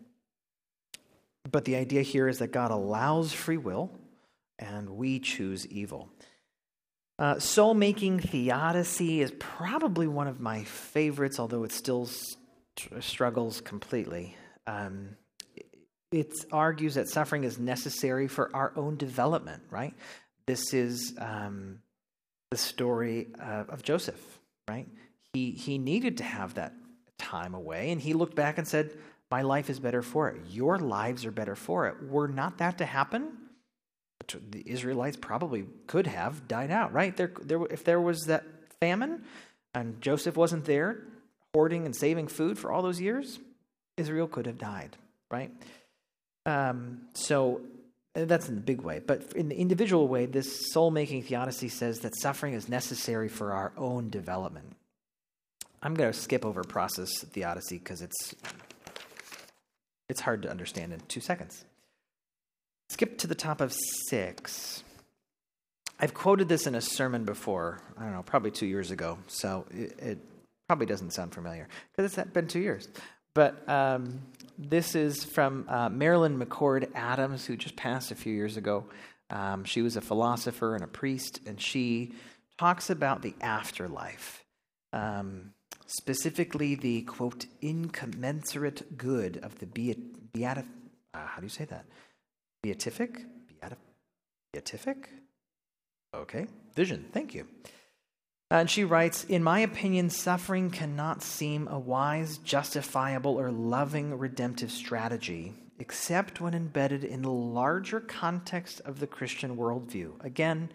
but the idea here is that God allows free will and we choose evil. Uh, Soul making theodicy is probably one of my favorites, although it still st- struggles completely. Um, it argues that suffering is necessary for our own development, right? This is um, the story uh, of Joseph, right? He, he needed to have that time away, and he looked back and said, My life is better for it. Your lives are better for it. Were not that to happen, the Israelites probably could have died out, right? There, there, if there was that famine and Joseph wasn't there hoarding and saving food for all those years, Israel could have died, right? Um, so uh, that's in the big way. But in the individual way, this soul making theodicy says that suffering is necessary for our own development. I'm going to skip over process theodicy because it's, it's hard to understand in two seconds. Skip to the top of six. I've quoted this in a sermon before, I don't know, probably two years ago, so it, it probably doesn't sound familiar because it's been two years. But um, this is from uh, Marilyn McCord Adams, who just passed a few years ago. Um, she was a philosopher and a priest, and she talks about the afterlife, um, specifically the quote, incommensurate good of the beat, beat, uh, how do you say that? Beatific? Beatific? Okay. Vision. Thank you. And she writes In my opinion, suffering cannot seem a wise, justifiable, or loving redemptive strategy except when embedded in the larger context of the Christian worldview. Again,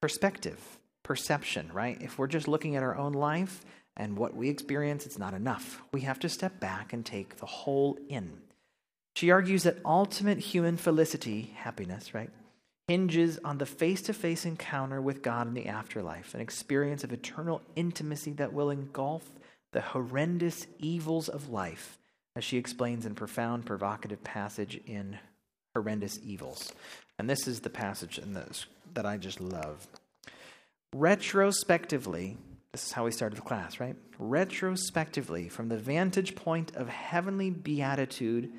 perspective, perception, right? If we're just looking at our own life and what we experience, it's not enough. We have to step back and take the whole in. She argues that ultimate human felicity, happiness, right, hinges on the face to face encounter with God in the afterlife, an experience of eternal intimacy that will engulf the horrendous evils of life, as she explains in profound, provocative passage in Horrendous Evils. And this is the passage in this that I just love. Retrospectively, this is how we started the class, right? Retrospectively, from the vantage point of heavenly beatitude,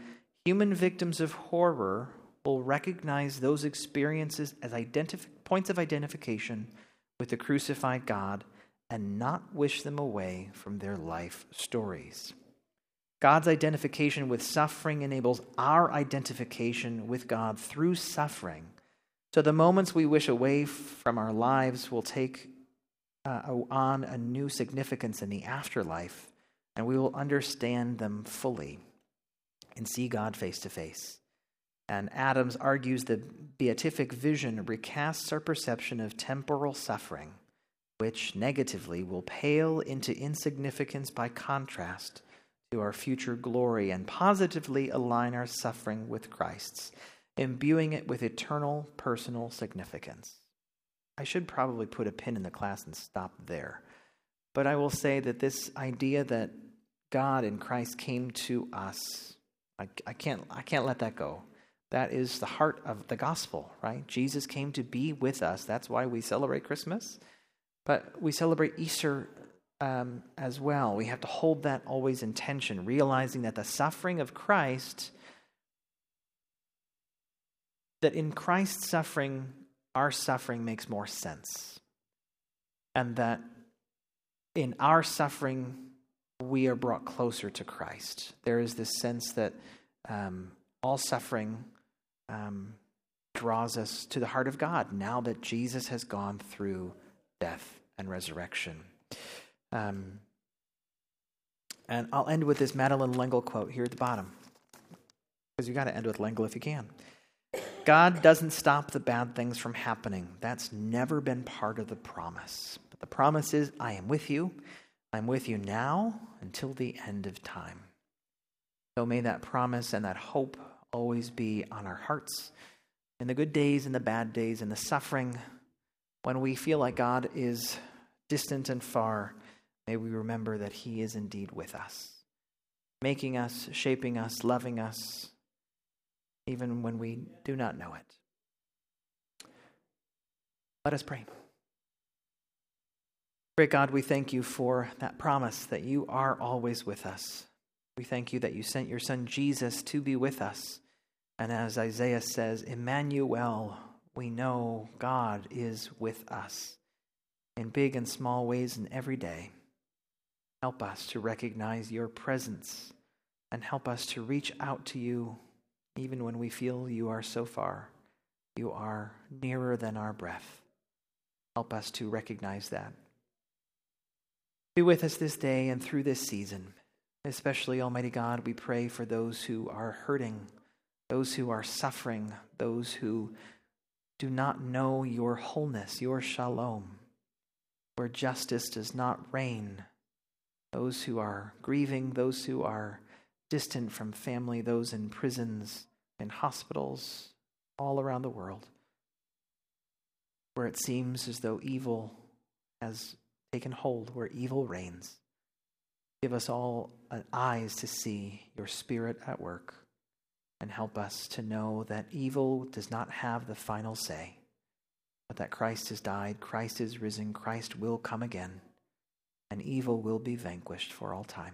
Human victims of horror will recognize those experiences as identif- points of identification with the crucified God and not wish them away from their life stories. God's identification with suffering enables our identification with God through suffering. So the moments we wish away from our lives will take uh, on a new significance in the afterlife, and we will understand them fully and see God face to face. And Adams argues the beatific vision recasts our perception of temporal suffering, which negatively will pale into insignificance by contrast to our future glory and positively align our suffering with Christ's, imbuing it with eternal personal significance. I should probably put a pin in the class and stop there. But I will say that this idea that God in Christ came to us I, I, can't, I can't let that go. That is the heart of the gospel, right? Jesus came to be with us. That's why we celebrate Christmas. But we celebrate Easter um, as well. We have to hold that always in tension, realizing that the suffering of Christ, that in Christ's suffering, our suffering makes more sense. And that in our suffering, we are brought closer to Christ. There is this sense that um, all suffering um, draws us to the heart of God now that Jesus has gone through death and resurrection. Um, and I'll end with this Madeleine L'Engle quote here at the bottom, because you got to end with L'Engle if you can. God doesn't stop the bad things from happening. That's never been part of the promise. But the promise is, I am with you. I'm with you now until the end of time. So may that promise and that hope always be on our hearts in the good days and the bad days and the suffering when we feel like God is distant and far. May we remember that He is indeed with us, making us, shaping us, loving us, even when we do not know it. Let us pray. Great God, we thank you for that promise that you are always with us. We thank you that you sent your son Jesus to be with us. And as Isaiah says, Emmanuel, we know God is with us. in big and small ways in every day. Help us to recognize your presence and help us to reach out to you even when we feel you are so far. You are nearer than our breath. Help us to recognize that. Be with us this day and through this season. Especially, Almighty God, we pray for those who are hurting, those who are suffering, those who do not know your wholeness, your shalom, where justice does not reign, those who are grieving, those who are distant from family, those in prisons, in hospitals, all around the world, where it seems as though evil has taken hold, where evil reigns. Give us all uh, eyes to see your spirit at work and help us to know that evil does not have the final say, but that Christ has died, Christ is risen, Christ will come again, and evil will be vanquished for all time.